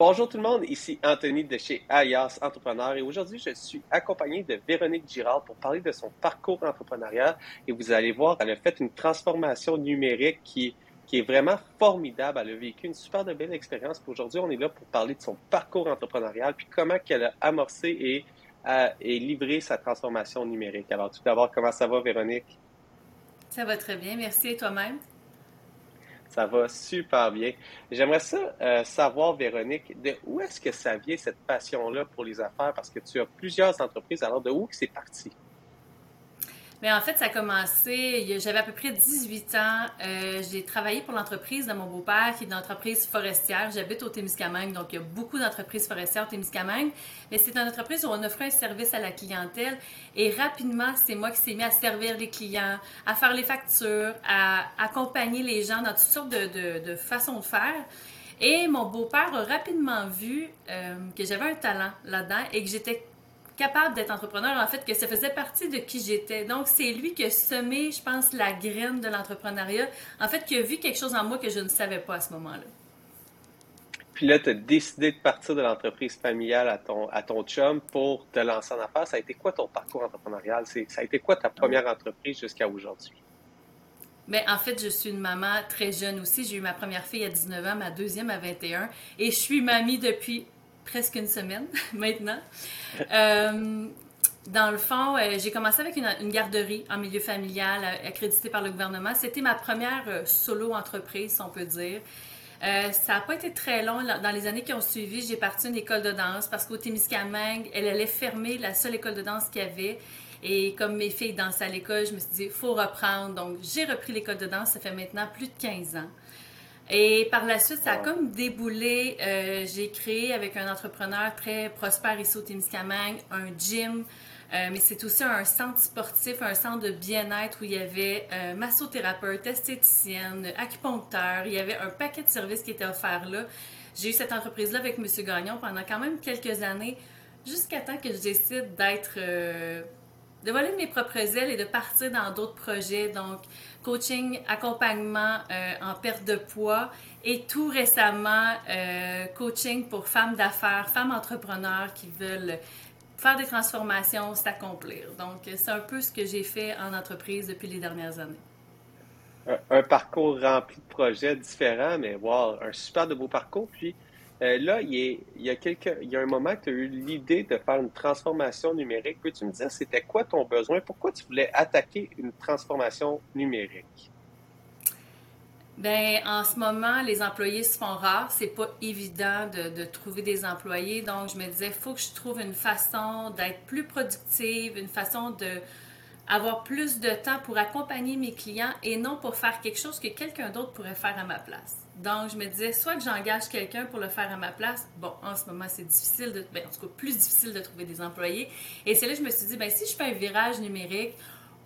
Bonjour tout le monde, ici Anthony de chez Ayas Entrepreneur et aujourd'hui je suis accompagné de Véronique Girard pour parler de son parcours entrepreneurial et vous allez voir, elle a fait une transformation numérique qui, est vraiment formidable. Elle a vécu une super belle expérience. Aujourd'hui, on est là pour parler de son parcours entrepreneurial puis comment qu'elle a amorcé et, euh, et livré sa transformation numérique. Alors tout d'abord, comment ça va Véronique? Ça va très bien, merci et toi-même? Ça va super bien. J'aimerais ça euh, savoir, Véronique, de où est-ce que ça vient cette passion-là pour les affaires? Parce que tu as plusieurs entreprises. Alors, de où c'est parti? Mais en fait, ça a commencé, j'avais à peu près 18 ans. Euh, j'ai travaillé pour l'entreprise de mon beau-père, qui est une entreprise forestière. J'habite au Témiscamingue, donc il y a beaucoup d'entreprises forestières au Témiscamingue. Mais c'est une entreprise où on offrait un service à la clientèle. Et rapidement, c'est moi qui s'est mis à servir les clients, à faire les factures, à accompagner les gens dans toutes sortes de, façons de faire. Et mon beau-père a rapidement vu euh, que j'avais un talent là-dedans et que j'étais capable d'être entrepreneur, en fait, que ça faisait partie de qui j'étais. Donc, c'est lui qui a semé, je pense, la graine de l'entrepreneuriat. En fait, qui a vu quelque chose en moi que je ne savais pas à ce moment-là. Puis là, tu as décidé de partir de l'entreprise familiale à ton, à ton chum pour te lancer en affaires. Ça a été quoi ton parcours entrepreneurial? Ça a été quoi ta première entreprise jusqu'à aujourd'hui? Bien, en fait, je suis une maman très jeune aussi. J'ai eu ma première fille à 19 ans, ma deuxième à 21. Et je suis mamie depuis presque une semaine maintenant. Euh, dans le fond, euh, j'ai commencé avec une, garderie en milieu familial euh, accréditée par le gouvernement. C'était ma première solo entreprise, si on peut dire. ça n'a pas été très long. Dans les années qui ont suivi, j'ai parti une école de danse parce qu'au Témiscamingue, elle allait fermer la seule école de danse qu'il y avait. Et comme mes filles dansaient à l'école, je me suis dit, il faut reprendre. Donc, j'ai repris l'école de danse. Ça fait maintenant plus de 15 ans. Et par la suite, ça a comme déboulé. Euh, j'ai créé avec un entrepreneur très prospère ici au Témiscamingue un gym, euh, mais c'est aussi un centre sportif, un centre de bien-être où il y avait euh, massothérapeute, esthéticienne, acupuncteur. Il y avait un paquet de services qui étaient offerts là. J'ai eu cette entreprise-là avec M. Gagnon pendant quand même quelques années, jusqu'à temps que je décide d'être de voler mes propres ailes et de partir dans d'autres projets. Donc, coaching, accompagnement euh, en perte de poids et tout récemment, euh, coaching pour femmes d'affaires, femmes entrepreneurs qui veulent faire des transformations, s'accomplir. Donc, c'est un peu ce que j'ai fait en entreprise depuis les dernières années. Un, parcours rempli de projets différents, mais wow, un super de beau parcours. Puis, euh, là, il y, a, un moment que tu as eu l'idée de faire une transformation numérique. Peux-tu me dire c'était quoi ton besoin? Pourquoi tu voulais attaquer une transformation numérique? Bien, en ce moment, les employés se font rares. C'est pas évident de, trouver des employés. Donc, je me disais, faut que je trouve une façon d'être plus productive, une façon de avoir plus de temps pour accompagner mes clients et non pour faire quelque chose que quelqu'un d'autre pourrait faire à ma place. Donc, je me disais, soit que j'engage quelqu'un pour le faire à ma place. Bon, en ce moment, c'est difficile, de, ben, en tout cas, plus difficile de trouver des employés. Et c'est là que je me suis dit, ben, si je fais un virage numérique,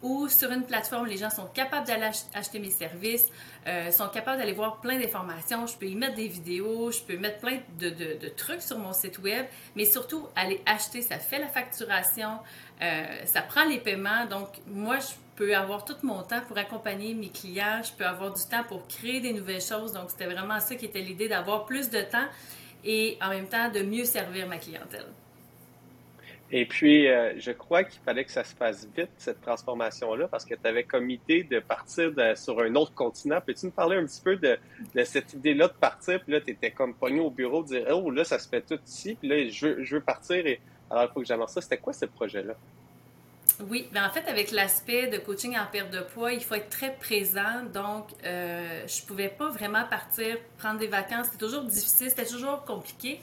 ou sur une plateforme, les gens sont capables d'aller acheter mes services, euh, sont capables d'aller voir plein d'informations. Je peux y mettre des vidéos, je peux mettre plein de, trucs sur mon site web, mais surtout aller acheter, ça fait la facturation, euh, ça prend les paiements. Donc, moi, je peux avoir tout mon temps pour accompagner mes clients, je peux avoir du temps pour créer des nouvelles choses. Donc, c'était vraiment ça qui était l'idée, d'avoir plus de temps et en même temps de mieux servir ma clientèle. Et puis, euh, je crois qu'il fallait que ça se fasse vite, cette transformation-là, parce que tu avais comme idée de partir sur un autre continent. Peux-tu nous parler un petit peu de, cette idée-là de partir? Puis là, tu étais comme pogné au bureau, de dire, oh, là, ça se fait tout ici. Puis là, je veux, je veux partir. Et alors, il faut que j'amorce ça. C'était quoi ce projet-là? Oui, bien en fait, avec l'aspect de coaching en perte de poids, il faut être très présent. Donc, euh, je pouvais pas vraiment partir, prendre des vacances. C'était toujours difficile, c'était toujours compliqué.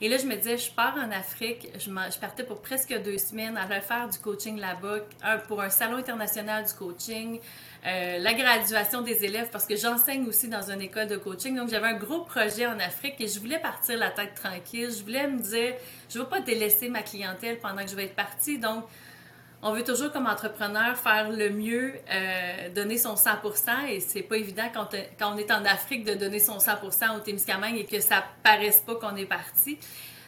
Et là, je me disais, je pars en Afrique, je, partais pour presque deux semaines à faire du coaching là-bas, pour un salon international du coaching, euh, la graduation des élèves, parce que j'enseigne aussi dans une école de coaching. Donc, j'avais un gros projet en Afrique et je voulais partir la tête tranquille. Je voulais me dire, je ne veux pas délaisser ma clientèle pendant que je vais être partie. Donc, on veut toujours, comme entrepreneur, faire le mieux, euh, donner son 100 et c'est pas évident quand, on est en Afrique de donner son 100 au Témiscamingue et que ça paraisse pas qu'on est parti.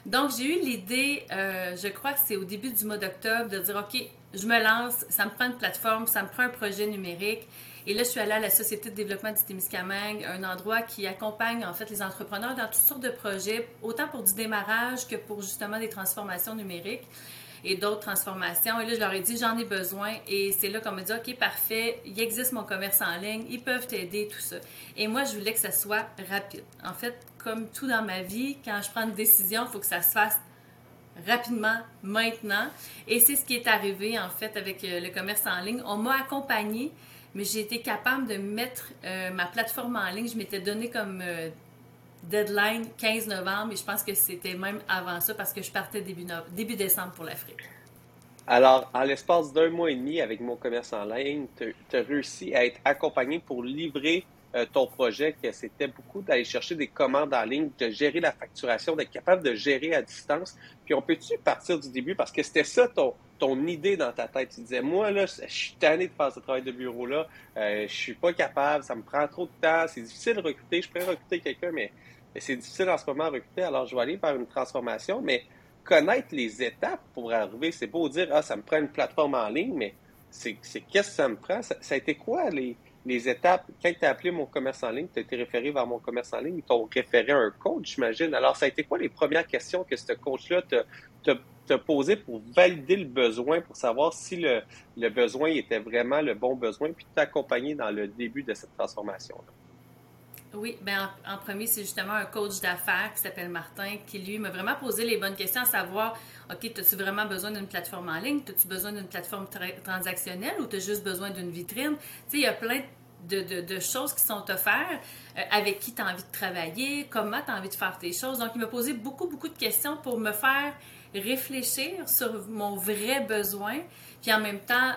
Donc, j'ai eu l'idée, euh, je crois que c'est au début du mois d'octobre, de dire, OK, je me lance, ça me prend une plateforme, ça me prend un projet numérique. Et là, je suis allée à la Société de développement du Témiscamingue, un endroit qui accompagne en fait les entrepreneurs dans toutes sortes de projets, autant pour du démarrage que pour justement des transformations numériques et d'autres transformations. Et là, je leur ai dit, j'en ai besoin. Et c'est là qu'on me dit, OK, parfait, il existe mon commerce en ligne, ils peuvent t'aider, tout ça. Et moi, je voulais que ça soit rapide. En fait, comme tout dans ma vie, quand je prends une décision, il faut que ça se fasse rapidement, maintenant. Et c'est ce qui est arrivé, en fait, avec euh, le commerce en ligne. On m'a accompagné, mais j'ai été capable de mettre euh, ma plateforme en ligne. Je m'étais donné comme euh, deadline 15 novembre et je pense que c'était même avant ça parce que je partais début, début décembre pour l'Afrique. Alors, en l'espace d'un mois et demi avec mon commerce en ligne, tu as réussi à être accompagné pour livrer euh, ton projet, que c'était beaucoup d'aller chercher des commandes en ligne, de gérer la facturation, d'être capable de gérer à distance. Puis on peut-tu partir du début? Parce que c'était ça ton, ton idée dans ta tête. Tu disais, moi, là, je suis tanné de faire ce travail de bureau-là, euh, je suis pas capable, ça me prend trop de temps, c'est difficile de recruter, je pourrais recruter quelqu'un, mais c'est difficile en ce moment à recruter, alors je vais aller faire une transformation, mais connaître les étapes pour arriver, c'est beau dire, ah, ça me prend une plateforme en ligne, mais c'est qu'est-ce que ça me prend? Ça, a été quoi les, les étapes? Quand tu as appelé mon commerce en ligne, tu as été référé vers mon commerce en ligne, ils t'ont référé à un coach, j'imagine. Alors, ça a été quoi les premières questions que ce coach-là t'a posé pour valider le besoin, pour savoir si le, le besoin était vraiment le bon besoin, puis t'accompagner dans le début de cette transformation-là? Oui, ben en, premier, c'est justement un coach d'affaires qui s'appelle Martin qui, lui, m'a vraiment posé les bonnes questions à savoir, OK, as-tu vraiment besoin d'une plateforme en ligne? As-tu besoin d'une plateforme transactionnelle ou tu as juste besoin d'une vitrine? Tu sais, il y a plein de, choses qui sont offertes, euh, avec qui tu as envie de travailler, comment tu as envie de faire tes choses. Donc, il m'a posé beaucoup, beaucoup de questions pour me faire réfléchir sur mon vrai besoin, puis en même temps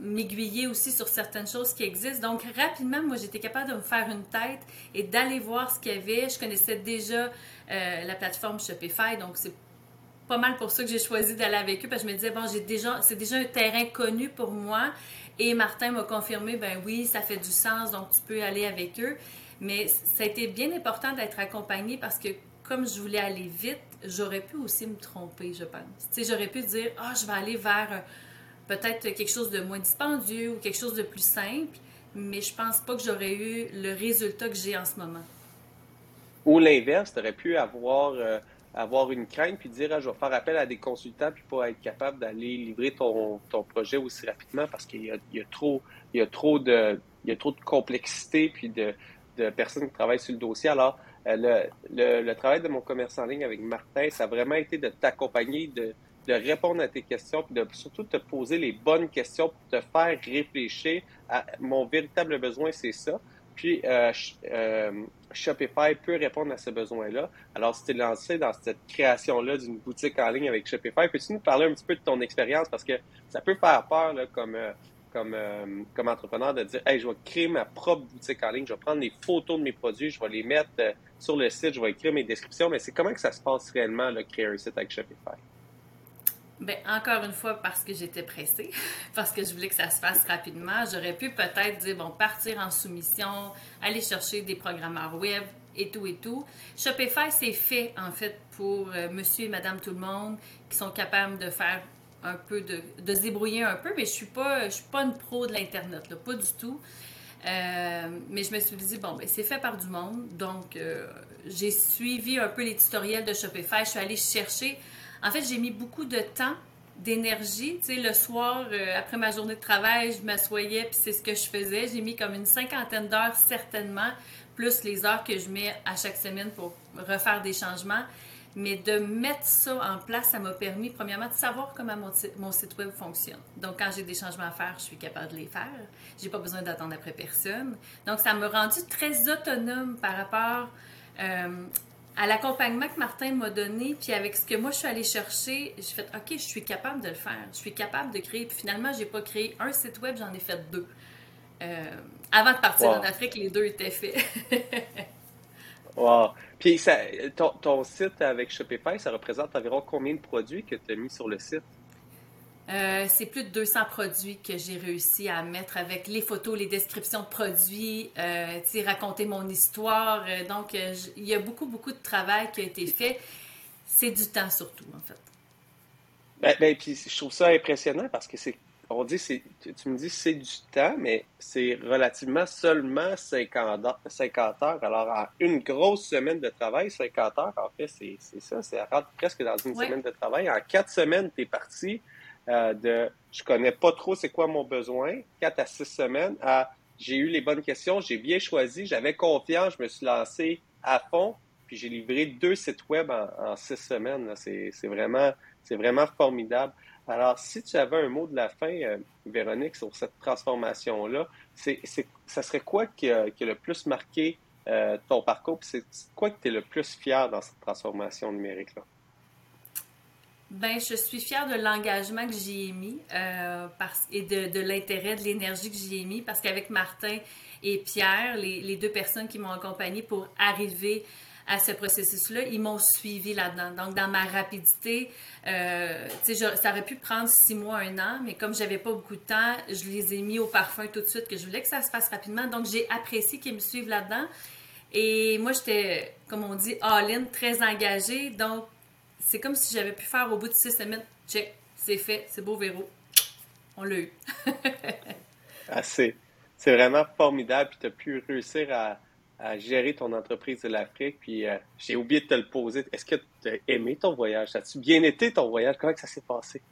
m'aiguiller aussi sur certaines choses qui existent. Donc, rapidement, moi, j'étais capable de me faire une tête et d'aller voir ce qu'il y avait. Je connaissais déjà euh, la plateforme Shopify, donc c'est pas mal pour ça que j'ai choisi d'aller avec eux, parce que je me disais, bon, c'est déjà un terrain connu pour moi. Et Martin m'a confirmé, ben oui, ça fait du sens, donc tu peux aller avec eux. Mais ça a été bien important d'être accompagné parce que comme je voulais aller vite, j'aurais pu aussi me tromper, je pense. Tu sais, j'aurais pu dire, ah, je vais aller vers peut-être quelque chose de moins dispendieux ou quelque chose de plus simple, mais je pense pas que j'aurais eu le résultat que j'ai en ce moment. Ou l'inverse, tu aurais pu avoir, euh, avoir une crainte puis dire ah, je vais faire appel à des consultants puis pas être capable d'aller livrer ton, ton, projet aussi rapidement parce qu'il y a, trop, il y a trop de il y a trop de complexité puis de, de personnes qui travaillent sur le dossier. Alors, euh, le, le, le, travail de mon commerce en ligne avec Martin, ça a vraiment été de t'accompagner, de, de répondre à tes questions, puis de surtout te poser les bonnes questions pour te faire réfléchir à mon véritable besoin, c'est ça. Puis euh, euh, Shopify peut répondre à ce besoin-là. Alors, si tu es lancé dans cette création-là d'une boutique en ligne avec Shopify, peux-tu nous parler un petit peu de ton expérience? Parce que ça peut faire peur là, comme, euh, comme, comme entrepreneur de dire Hey, je vais créer ma propre boutique en ligne, je vais prendre les photos de mes produits, je vais les mettre sur le site, je vais écrire mes descriptions, mais c'est comment que ça se passe réellement, là, créer un site avec Shopify? Bien, encore une fois, parce que j'étais pressée, parce que je voulais que ça se fasse rapidement, j'aurais pu peut-être dire, bon, partir en soumission, aller chercher des programmeurs web et tout et tout. Shopify, c'est fait, en fait, pour euh, monsieur et madame tout le monde qui sont capables de faire un peu, de, de se débrouiller un peu, mais je suis pas, je suis pas une pro de l'Internet, pas du tout. Euh, mais je me suis dit, bon, ben, c'est fait par du monde. Donc, euh, j'ai suivi un peu les tutoriels de Shopify. Je suis allée chercher en fait, j'ai mis beaucoup de temps, d'énergie. Tu sais, le soir, euh, après ma journée de travail, je m'assoyais, puis c'est ce que je faisais. J'ai mis comme une cinquantaine d'heures, certainement, plus les heures que je mets à chaque semaine pour refaire des changements. Mais de mettre ça en place, ça m'a permis, premièrement, de savoir comment mon, site web fonctionne. Donc, quand j'ai des changements à faire, je suis capable de les faire. J'ai pas besoin d'attendre après personne. Donc, ça m'a rendu très autonome par rapport euh, à l'accompagnement que Martin m'a donné, puis avec ce que moi je suis allée chercher, j'ai fait OK, je suis capable de le faire. Je suis capable de créer. Puis finalement, j'ai pas créé un site web, j'en ai fait deux. Euh, avant de partir en Afrique, les deux étaient faits. wow. Puis ça, ton, ton, site avec Shopify, ça représente environ combien de produits que tu as mis sur le site? Euh, c'est plus de 200 produits que j'ai réussi à mettre avec les photos, les descriptions de produits, euh, raconter mon histoire. Euh, donc, euh, il y a beaucoup, beaucoup de travail qui a été fait. C'est du temps surtout, en fait. Ben, ben, puis je trouve ça impressionnant parce que c'est on dit, tu me dis c'est du temps, mais c'est relativement seulement 50 heures, 50 heures. Alors, en une grosse semaine de travail, 50 heures, en fait, c'est ça, c'est presque dans une semaine de travail. En quatre semaines, tu es parti euh, de je connais pas trop c'est quoi mon besoin, quatre à six semaines, à j'ai eu les bonnes questions, j'ai bien choisi, j'avais confiance, je me suis lancé à fond, puis j'ai livré deux sites web en, six semaines. C'est vraiment, vraiment formidable. Alors, si tu avais un mot de la fin, euh, Véronique, sur cette transformation-là, ça serait quoi qui a, le plus marqué euh, ton parcours? C'est quoi que tu es le plus fier dans cette transformation numérique-là? Ben, je suis fière de l'engagement que j'y ai mis euh, et de, l'intérêt, de l'énergie que j'y ai mis parce qu'avec Martin et Pierre, les, deux personnes qui m'ont accompagné pour arriver à ce processus-là, ils m'ont suivi là-dedans. Donc, dans ma rapidité, euh, ça aurait pu prendre six mois, un an, mais comme j'avais pas beaucoup de temps, je les ai mis au parfum tout de suite, que je voulais que ça se fasse rapidement. Donc, j'ai apprécié qu'ils me suivent là-dedans. Et moi, j'étais, comme on dit, all-in, très engagée. Donc, c'est comme si j'avais pu faire au bout de six semaines, check, c'est fait, c'est beau, Véro. On l'a eu. ah, c'est vraiment formidable. Puis tu as pu réussir à, à gérer ton entreprise de l'Afrique. Puis euh, j'ai oublié de te le poser. Est-ce que tu as aimé ton voyage? As-tu bien été ton voyage? Comment ça s'est passé?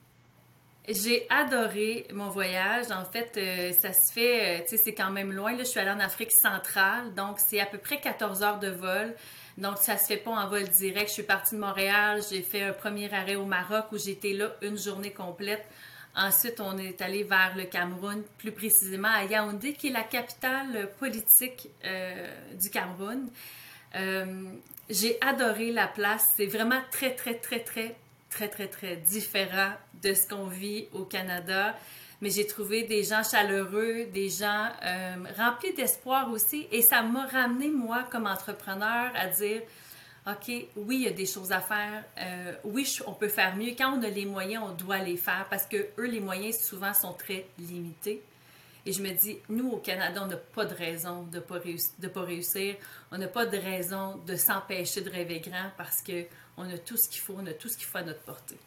J'ai adoré mon voyage. En fait, euh, ça se fait, euh, tu sais, c'est quand même loin. Là, je suis allée en Afrique centrale, donc c'est à peu près 14 heures de vol. Donc, ça se fait pas en vol direct. Je suis partie de Montréal, j'ai fait un premier arrêt au Maroc où j'étais là une journée complète. Ensuite, on est allé vers le Cameroun, plus précisément à Yaoundé, qui est la capitale politique euh, du Cameroun. J'ai adoré la place. C'est vraiment très, très, très, très, très, très, très différent de ce qu'on vit au Canada. Mais j'ai trouvé des gens chaleureux, des gens euh, remplis d'espoir aussi. Et ça m'a ramené, moi, comme entrepreneur, à dire OK, oui, il y a des choses à faire. Euh, oui, on peut faire mieux. Quand on a les moyens, on doit les faire parce que eux, les moyens, souvent, sont très limités. Et je me dis, nous, au Canada, on n'a pas de raison de ne pas, réussir. On n'a pas de raison de s'empêcher de rêver grand parce qu'on a tout ce qu'il faut, on a tout ce qu'il faut à notre portée.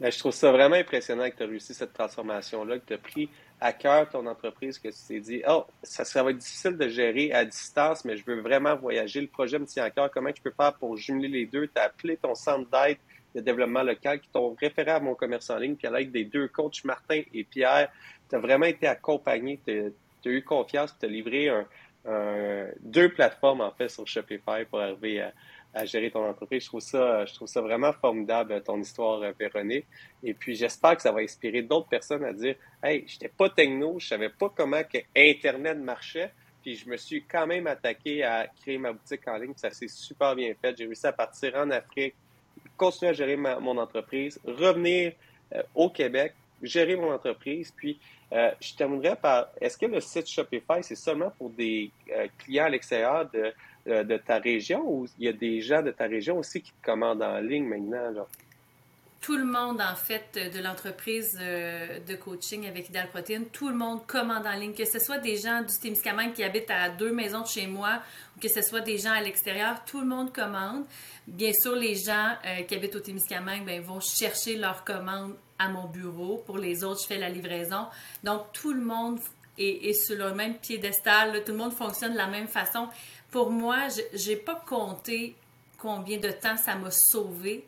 Ben, je trouve ça vraiment impressionnant que tu as réussi cette transformation-là, que tu as pris à cœur ton entreprise, que tu t'es dit, oh, ça, ça, va être difficile de gérer à distance, mais je veux vraiment voyager. Le projet me tient à cœur. Comment je peux faire pour jumeler les deux? Tu as appelé ton centre d'aide de développement local qui t'ont référé à mon commerce en ligne, puis à l'aide des deux coachs, Martin et Pierre, tu as vraiment été accompagné, tu as, eu confiance, tu as livré deux plateformes, en fait, sur Shopify pour arriver à, à gérer ton entreprise. Je trouve ça, je trouve ça vraiment formidable, ton histoire, euh, Véronique. Et puis, j'espère que ça va inspirer d'autres personnes à dire, hey, j'étais pas techno, je savais pas comment que Internet marchait. Puis je me suis quand même attaqué à créer ma boutique en ligne. Ça s'est super bien fait. J'ai réussi à partir en Afrique, continuer à gérer mon entreprise, revenir euh, au Québec, gérer mon entreprise. Puis euh, je terminerai par, est-ce que le site Shopify, c'est seulement pour des clients à l'extérieur de euh, de ta région ou il y a des gens de ta région aussi qui commandent en ligne maintenant? Tout le monde, en fait, de l'entreprise euh, de coaching avec Ideal Protein, tout le monde commande en ligne, que ce soit des gens du Témiscamingue qui habitent à deux maisons de chez moi ou que ce soit des gens à l'extérieur, tout le monde commande. Bien sûr, les gens euh, qui habitent au Témiscamingue ben, vont chercher leur commande à mon bureau. Pour les autres, je fais la livraison. Donc, tout le monde est, sur le même piédestal. Tout le monde fonctionne de la même façon. Pour moi, je n'ai pas compté combien de temps ça m'a sauvé,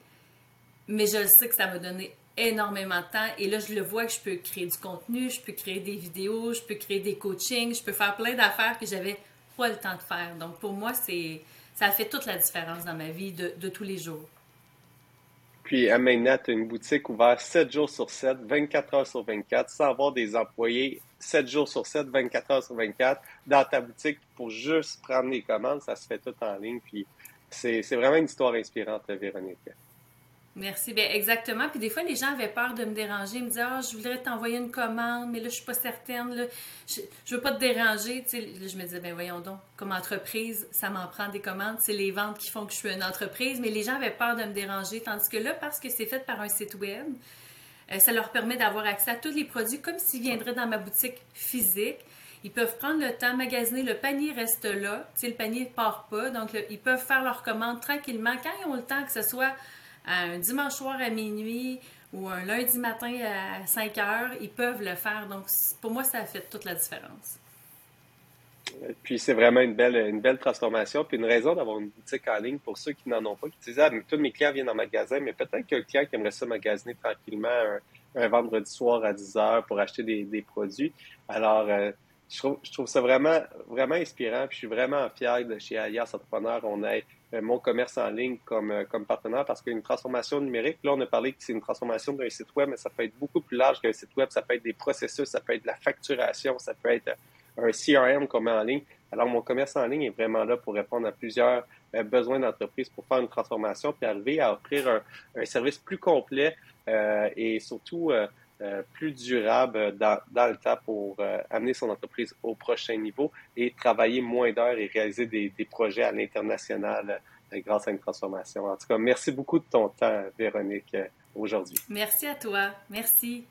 mais je sais que ça m'a donné énormément de temps. Et là, je le vois que je peux créer du contenu, je peux créer des vidéos, je peux créer des coachings, je peux faire plein d'affaires que j'avais pas le temps de faire. Donc, pour moi, ça a fait toute la différence dans ma vie de tous les jours. Puis à as une boutique ouverte 7 jours sur 7, 24 heures sur 24, sans avoir des employés 7 jours sur 7, 24 heures sur 24 dans ta boutique pour juste prendre les commandes. Ça se fait tout en ligne. Puis c'est vraiment une histoire inspirante, Véronique. Merci. Bien, exactement. Puis des fois, les gens avaient peur de me déranger. Ils me disaient, ah, je voudrais t'envoyer une commande, mais là, je suis pas certaine. Je, ne veux pas te déranger. Je me disais, ben voyons donc, comme entreprise, ça m'en prend des commandes. C'est les ventes qui font que je suis une entreprise. Mais les gens avaient peur de me déranger. Tandis que là, parce que c'est fait par un site web, euh, ça leur permet d'avoir accès à tous les produits comme s'ils viendraient dans ma boutique physique. Ils peuvent prendre le temps, magasiner, le panier reste là. Le panier ne part pas. Donc, ils peuvent faire leur commande tranquillement quand ils ont le temps, que ce soit un dimanche soir à minuit ou un lundi matin à 5 heures, ils peuvent le faire. Donc, pour moi, ça a fait toute la différence. Puis c'est vraiment une belle, une belle transformation, puis une raison d'avoir une boutique en ligne pour ceux qui n'en ont pas, qui disent Ah, tous mes clients viennent en magasin, mais peut-être qu'un client qui aimerait ça magasiner tranquillement un, vendredi soir à 10 heures pour acheter des, produits. Alors, euh, je, trouve, je trouve ça vraiment, vraiment inspirant, puis je suis vraiment fier de chez Alias Entrepreneur. On a euh, mon commerce en ligne comme, euh, comme partenaire parce qu'il y a une transformation numérique. Là, on a parlé que c'est une transformation d'un site web, mais ça peut être beaucoup plus large qu'un site web. Ça peut être des processus, ça peut être de la facturation, ça peut être un CRM qu'on met en ligne. Alors, mon commerce en ligne est vraiment là pour répondre à plusieurs euh, besoins d'entreprise pour faire une transformation puis arriver à offrir un, service plus complet et surtout euh, plus durable dans, le temps pour euh, amener son entreprise au prochain niveau et travailler moins d'heures et réaliser des, projets à l'international euh, grâce à une transformation. En tout cas, merci beaucoup de ton temps, Véronique, aujourd'hui. Merci à toi. Merci.